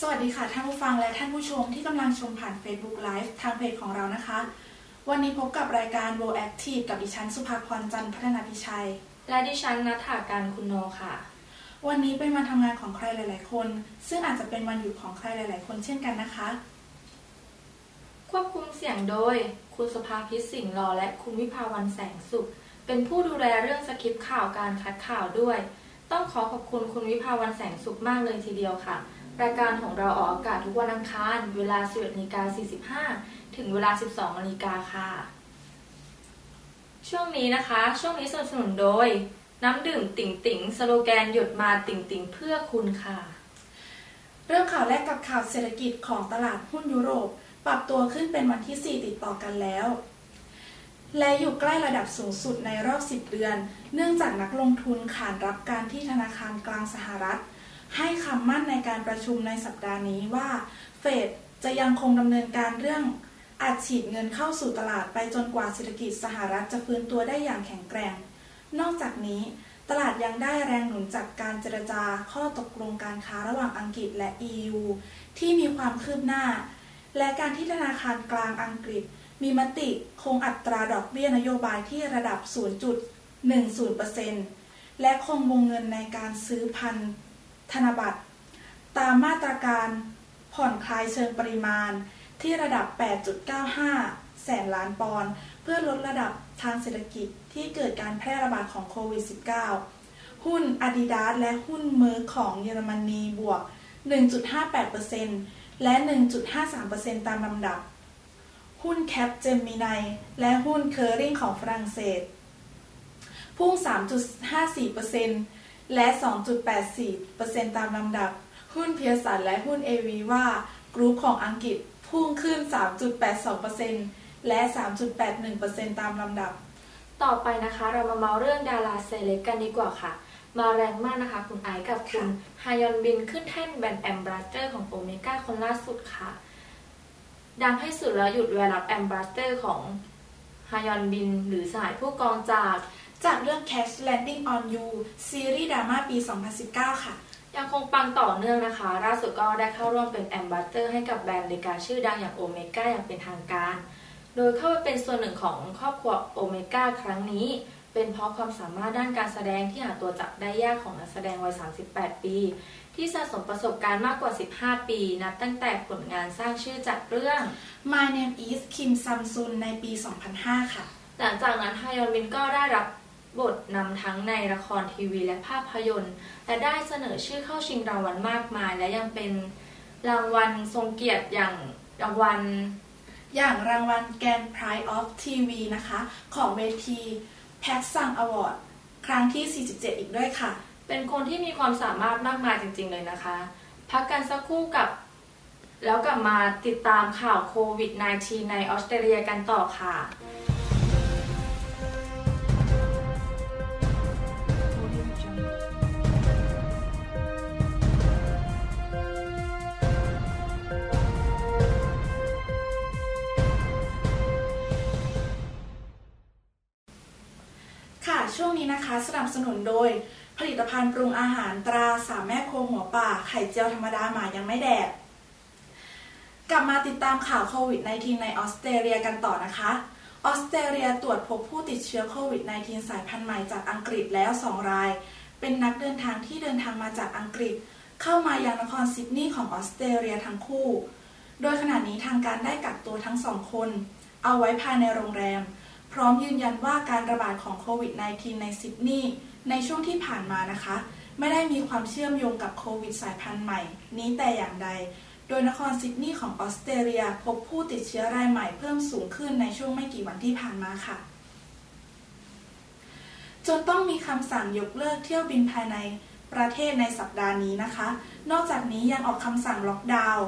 สวัสดีค่ะ ท่านผู้ฟังและท่านผู้ชมที่กำลังชมผ่าน Facebook Live ทางเพจของเรานะคะ วันนี้พบกับรายการ World Active กับดิฉันสุภาพรจันทร์พัฒนาพิชัย และดิฉันนัฐาการคุณโนค่ะ วันนี้เป็นวันทำงานของใครหลาย ๆ คน ซึ่งอาจจะเป็นวันหยุดของใครหลาย ๆ คนเช่นกันนะคะ ควบคุมเสียงโดย คุณสภาพิษสิงห์รอและคุณวิภาวันแสงสุข เป็นผู้ดูแลเรื่องสคริปต์ข่าวการคัดข่าวด้วย ต้องขอขอบคุณคุณวิภาวันแสงสุขมากเลยทีเดียวค่ะ รายการของเราออกอากาศทุกวันอังคาร เวลา 11นาฬิกา45 ถึงเวลา 12นาฬิกาค่ะ ช่วงนี้นะคะ ช่วงนี้สนับสนุนโดย น้ำดื่มติ่งติ่งสโลแกนหยดมาติ่งติ่งเพื่อคุณค่ะ เรื่องข่าวแรกกับข่าวเศรษฐกิจของตลาดหุ้นยุโรป ปรับตัวขึ้นเป็นวันที่ 4 ติดต่อกันแล้ว และอยู่ใกล้ระดับสูงสุดในรอบ 10 เดือน เนื่องจากนักลงทุนขานรับการที่ธนาคารกลางสหรัฐ ให้คำมั่นในการประชุมในสัปดาห์นี้ว่า เฟดจะยังคงดำเนินการเรื่องอัดฉีดเงินเข้าสู่ตลาดไปจนกว่าเศรษฐกิจสหรัฐจะฟื้นตัวได้อย่างแข็งแกร่ง นอกจากนี้ ตลาดยังได้แรงหนุนจากการเจรจาข้อตกลงการค้าระหว่างอังกฤษและ EU ที่มีความคืบหน้า และการที่ธนาคารกลางอังกฤษ มีมติคงอัตราดอกเบี้ยนโยบายที่ระดับ 0.10%และคงวงเงินในการซื้อพัน ธนบัตร ตามมาตรการผ่อนคลายเชิงปริมาณที่ระดับ 8.95 แสนล้านปอนด์เพื่อลดระดับทางเศรษฐกิจที่เกิดการแพร่ระบาดของโควิด -19 หุ้น Adidas และหุ้นเมอร์ของเยอรมนีบวก 1.58%และ 1.53%ตามลำดับ หุ้น Capgemini และหุ้น Kering ของฝรั่งเศส พุ่ง 3.54% และ 2.84%ตามลำดับ หุ้น Pearson และหุ้น Aviva Group ของอังกฤษพุ่งขึ้น 3.82%และ 3.81%ตามลำดับ ต่อไปนะคะเรามาเมาท์เรื่องดาราเซเลบกันดีกว่าค่ะ มาแรงมากนะคะคุณไอซ์กับคุณฮยอนบินขึ้นแท่น brand ambassador ของโอเมก้าคนล่าสุดค่ะ ดังให้สุดแล้วหยุดเวลา ambassador ของฮยอนบิน หรือสหายผู้กองจาก จากเรื่อง Crash Landing on You ซีรีส์ดราม่าปี 2019 ค่ะ ยังคงปังต่อเนื่องนะคะ ล่าสุดก็ได้เข้าร่วมเป็น ambassador ให้กับแบรนด์นาฬิกาชื่อดังอย่างโอเมก้าอย่างเป็นทางการ โดยเข้าไปเป็นส่วนหนึ่งของครอบครัวโอเมก้าครั้งนี้ เป็นเพราะความสามารถด้านการแสดงที่หาตัวจับได้ยากของนักแสดงวัย 38 ปี ที่สะสมประสบการณ์มากกว่า 15 ปีนับตั้งแต่ผลงานสร้างชื่อจากเรื่อง My Name is Kim Samsun ในปี 2005 ค่ะ หลังจากนั้นฮายอนบินก็ได้รับ บทนำทั้งในละครทีวีและภาพยนตร์ และได้เสนอชื่อเข้าชิงรางวัลมากมาย และยังเป็นรางวัลทรงเกียรติอย่างรางวัล อย่างรางวัล Grand Prix of TV นะคะ ของเวที p a x s a n Award ครั้งที่ 47 อีกด้วยค่ะ เป็นคนที่มีความสามารถมากมายจริง ๆ เลยนะคะ พักกันสักครู่กับแล้วกลับมาติดตามข่าวโควิด -19 ในออสเตรเลียกันต่อค่ะ ช่วงนี้นะคะ สนับสนุนโดย ผลิตภัณฑ์ปรุงอาหารตราสามแม่โคหัวป่า ไข่เจียวธรรมดาหมายังไม่แดดกลับมาติดตามข่าวโควิด -19 ในออสเตรเลียกันต่อนะคะออสเตรเลียตรวจพบผู้ติดเชื้อโควิด -19 สายพันธุ์ใหม่จากอังกฤษแล้ว 2 ราย เป็นนักเดินทางที่เดินทางมาจากอังกฤษ เข้ามายังนครซิดนีย์ของออสเตรเลียทั้งคู่ โดยขณะนี้ทางการได้กักตัวทั้งสองคน เอาไว้ภายในโรงแรม ร้อมยืนยันว่าการระบาดของโควิด -19 ในซิดนีย์ในช่วงที่ผ่านมานะคะ ไม่ได้มีความเชื่อมโยงกับโควิดสายพันธุ์ใหม่ นี้แต่อย่างใด โดยนครซิดนีย์ของออสเตรเลียพบผู้ติดเชื้อรายใหม่เพิ่มสูงขึ้นในช่วงไม่กี่วันที่ผ่านมาค่ะจนต้องมีคำสั่งยกเลิกเที่ยวบินภายในประเทศในสัปดาห์นี้นะคะ นอกจากนี้ยังออกคำสั่งล็อกดาวน์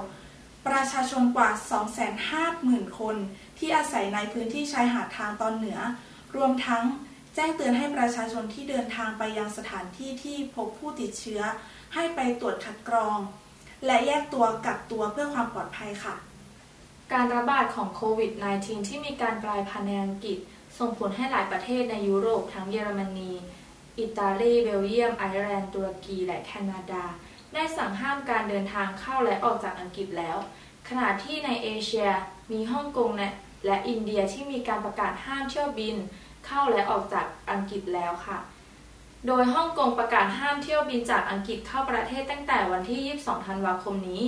ประชาชนกว่า 250,000 คน ที่อาศัยในพื้นที่ชายหาดทางตอนเหนือ รวมทั้งแจ้งเตือนให้ประชาชนที่เดินทางไปยังสถานที่ที่พบผู้ติดเชื้อ ให้ไปตรวจคัดกรอง และแยกตัวกักตัวเพื่อความปลอดภัยค่ะ การระบาดของโควิด -19 ที่มีการกลายพันธุ์ในอังกฤษ ส่งผลให้หลายประเทศในยุโรปทั้งเยอรมนี อิตาลี เบลเยียม ไอร์แลนด์ ตุรกี และแคนาดา ได้สั่งห้ามการเดินทางเข้าและออกจากอังกฤษแล้ว ขณะที่ในเอเชียมีฮ่องกงและอินเดียที่มีการประกาศห้ามเที่ยวบิน เข้าและออกจากอังกฤษแล้วค่ะ โดยฮ่องกงประกาศห้ามเที่ยวบินจากอังกฤษเข้าประเทศตั้งแต่วันที่ 22 ธันวาคมนี้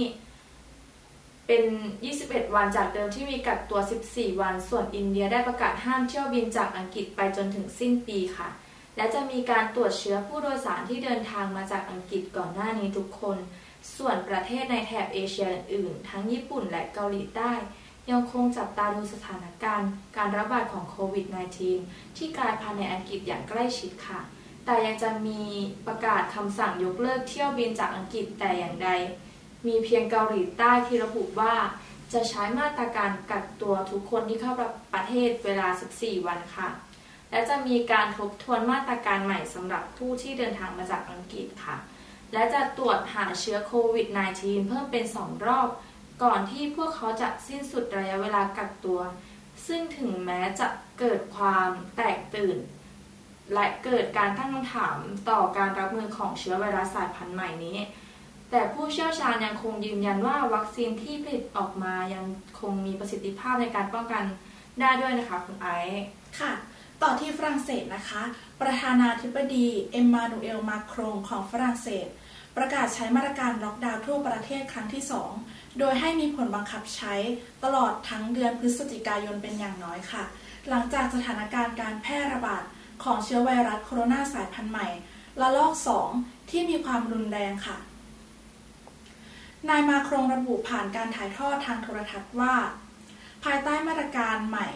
เป็น 21 วันจากเดิมที่มีกักตัว 14 วัน ส่วนอินเดียได้ประกาศห้ามเที่ยวบินจากอังกฤษไปจนถึงสิ้นปีค่ะ และจะมีการตรวจเชื้อผู้โดยสารที่เดินทางมาจากอังกฤษก่อนหน้านี้ทุกคน ส่วนประเทศในแถบเอเชียอื่นทั้งญี่ปุ่นและเกาหลีใต้ ยังคงจับตาดูสถานการณ์ การระบาดของโควิด -19 ที่กลายพันธุ์ในอังกฤษอย่างใกล้ชิดค่ะ แต่ยังจะมีประกาศคำสั่งยกเลิกเที่ยวบินจากอังกฤษแต่อย่างใด มีเพียงเกาหลีใต้ที่ระบุว่า จะใช้มาตรการกักตัวทุกคนที่เข้าประเทศเวลา 14 วันค่ะ และจะมีการทบทวนมาตรการใหม่สำหรับผู้ที่เดินทางมาจากอังกฤษค่ะ และจะตรวจหาเชื้อโควิด -19 เพิ่มเป็น 2 รอบ ก่อนที่พวกเขาจะสิ้นสุดระยะเวลากักตัว ซึ่งถึงแม้จะเกิดความแตกตื่น และเกิดการตั้งคำถามต่อการรับมือของเชื้อไวรัสสายพันธุ์ใหม่นี้ แต่ผู้เชี่ยวชาญยังคงยืนยันว่าวัคซีนที่ผลิตออกมายังคงมีประสิทธิภาพในการป้องกันได้ด้วยนะคะคุณไอซ์ค่ะ ต่อที่ฝรั่งเศสนะคะ ประธานาธิบดีเอ็มมานูเอลมาครงของฝรั่งเศส ประกาศใช้มาตรการล็อกดาวน์ทั่วประเทศครั้งที่ 2 โดยให้มีผลบังคับใช้ตลอดทั้งเดือนพฤศจิกายนเป็นอย่างน้อยค่ะ หลังจากสถานการณ์การแพร่ระบาดของเชื้อไวรัสโคโรนาสายพันธุ์ใหม่ระลอก 2 ที่มีความรุนแรงค่ะ นายมาครงระบุผ่านการถ่ายทอดทางโทรทัศน์ว่า ภายใต้มาตรการใหม่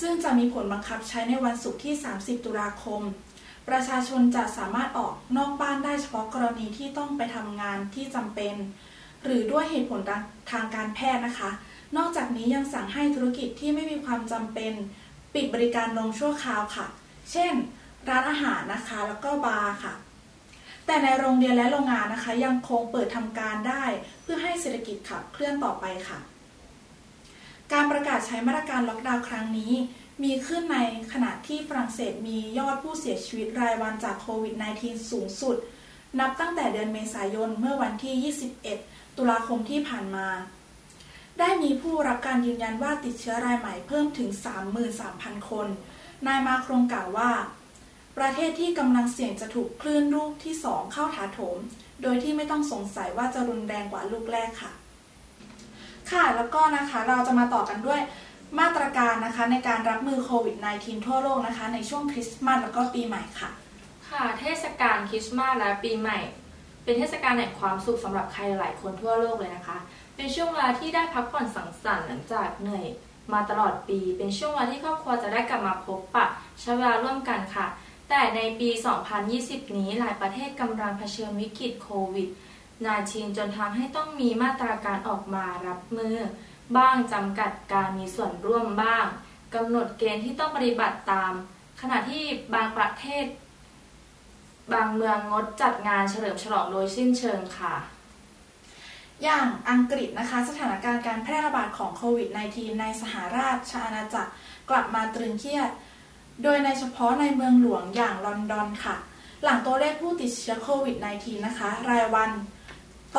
ซึ่งจะมีผลบังคับใช้ในวันศุกร์ที่ 30 ตุลาคม ประชาชนจะสามารถออกนอกบ้านได้เฉพาะกรณีที่ต้องไปทำงานที่จำเป็น หรือด้วยเหตุผลทางการแพทย์นะคะ นอกจากนี้ยังสั่งให้ธุรกิจที่ไม่มีความจำเป็น ปิดบริการลงชั่วคราวค่ะ เช่น ร้านอาหารนะคะแล้วก็บาร์ค่ะแต่ในโรงเรียนและโรงงานนะคะ ยังคงเปิดทำการได้ เพื่อให้เศรษฐกิจขับเคลื่อนต่อไปค่ะ การประกาศใช้มาตรการล็อกดาวน์ครั้งนี้ มีขึ้นในขณะที่ฝรั่งเศสมียอดผู้เสียชีวิตรายวันจากโควิด -19 สูงสุด นับตั้งแต่เดือนเมษายนเมื่อวันที่ 21 ตุลาคมที่ผ่านมา ได้มีผู้รับการยืนยันว่าติดเชื้อรายใหม่เพิ่มถึง 33,000 คน นายมาครงกล่าวว่า ประเทศที่กำลังเสี่ยงจะถูกคลื่นลูกที่สองเข้าถาโถม โดยที่ไม่ต้องสงสัยว่าจะรุนแรงกว่าลูกแรกค่ะ ค่ะแล้วก็นะคะเราจะมาต่อกันด้วยมาตรการนะคะในการรับมือโควิด -19 ทั่วโลกนะคะ ในช่วงคริสต์มาสแล้วก็ปีใหม่ค่ะ ค่ะ เทศกาลคริสต์มาสและปีใหม่ เป็นเทศกาลแห่งความสุขสำหรับใครหลายคนทั่วโลกเลยนะคะ เป็นช่วงเวลาที่ได้พักผ่อนสังสรรค์หลังจากเหนื่อยมาตลอดปี เป็นช่วงวันที่ครอบครัวจะได้กลับมาพบปะใช้เวลาร่วมกันค่ะ แต่ในปี 2020 นี้หลายประเทศกำลังเผชิญวิกฤตโควิด -19 จนทำให้ต้องมีมาตรการออกมารับมือ บ้างจำกัดการมีส่วนร่วมบ้างกำหนดเกณฑ์ที่ต้องปฏิบัติตาม ขณะที่บางประเทศ บางเมืองงดจัดงานเฉลิมฉลองโดยสิ้นเชิงค่ะอย่างอังกฤษนะคะสถานการณ์การแพร่ระบาดของโควิด -19 ในสหราชอาณาจักรกลับมาตรึงเครียด โดยในเฉพาะในเมืองหลวงอย่างลอนดอนค่ะ หลังตัวเลขผู้ติดเชื้อโควิด -19 นะคะ รายวัน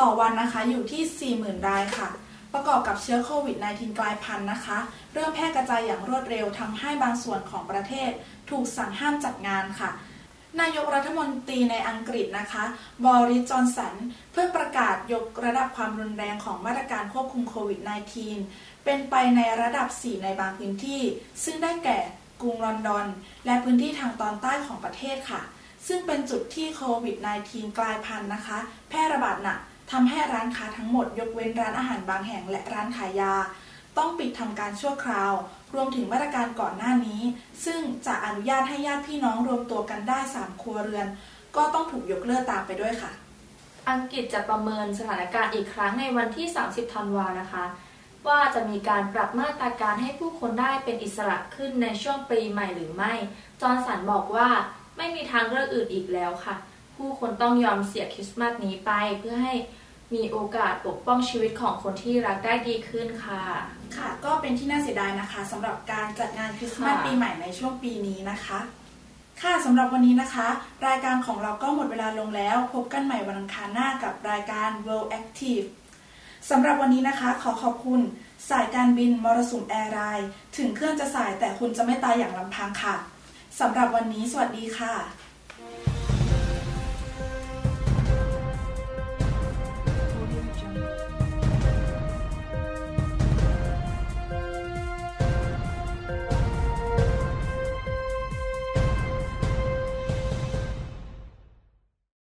ต่อวันนะคะอยู่ที่ 40,000 รายค่ะ ประกอบกับเชื้อโควิด -19 กลายพันธุ์นะคะ เริ่มแพร่กระจายอย่างรวดเร็วทำให้บางส่วนของประเทศ ถูกสั่งห้ามจัดงานค่ะนายกรัฐมนตรีในอังกฤษนะคะบอริสจอนสัน เพื่อประกาศยกระดับความรุนแรงของมาตรการควบคุมโควิด -19 เป็นไปในระดับ 4 ในบางพื้นที่ ซึ่งได้แก่กรุงลอนดอน และพื้นที่ทางตอนใต้ของประเทศค่ะ ซึ่งเป็นจุดที่โควิด -19 กลายพันธุ์นะคะ แพร่ระบาดหนัก ทำให้ร้านค้าทั้งหมดยกเว้นร้านอาหารบางแห่งและร้านขายยา ต้องปิดทำการชั่วคราว รวมถึงมาตรการก่อนหน้านี้ ซึ่งจะอนุญาตให้ญาติพี่น้องรวมตัวกันได้ 3 ครัวเรือน ก็ต้องถูกยกเลิกตามไปด้วยค่ะ อังกฤษจะประเมินสถานการณ์อีกครั้งในวันที่ 30 ธันวานะคะ ว่าจะมีการปรับมาตรการให้ผู้คนได้เป็นอิสระขึ้นในช่วงปีใหม่หรือไม่ จอร์นสันบอกว่าไม่มีทางเลือกอื่นอีกแล้วค่ะ ผู้คนต้องยอมเสียคริสต์มาสนี้ไป เพื่อให้มีโอกาสปกป้องชีวิตของคนที่รักได้ดีขึ้นค่ะ ค่ะก็เป็นที่น่าเสียดายนะคะสำหรับการจัดงานคริสต์มาสปีใหม่ในช่วงปีนี้นะคะ ค่ะสำหรับวันนี้นะคะ รายการของเราก็หมดเวลาลงแล้ว พบกันใหม่วันอังคารหน้ากับรายการ World Active สำหรับวันนี้นะคะ ขอขอบคุณ สายการบินมรสุมแอร์ไลน์ถึงเครื่องจะสายแต่คุณจะไม่ตายอย่างลำพังค่ะสำหรับวันนี้สวัสดีค่ะ